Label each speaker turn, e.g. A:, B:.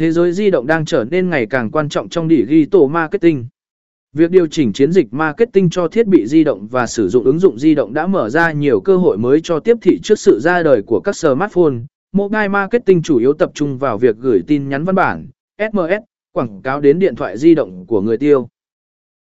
A: Thế giới di động đang trở nên ngày càng quan trọng trong đỉ ghi tổ marketing. Việc điều chỉnh chiến dịch marketing cho thiết bị di động và sử dụng ứng dụng di động đã mở ra nhiều cơ hội mới cho tiếp thị trước sự ra đời của các smartphone. Mobile marketing chủ yếu tập trung vào việc gửi tin nhắn văn bản, SMS, quảng cáo đến điện thoại di động của người tiêu.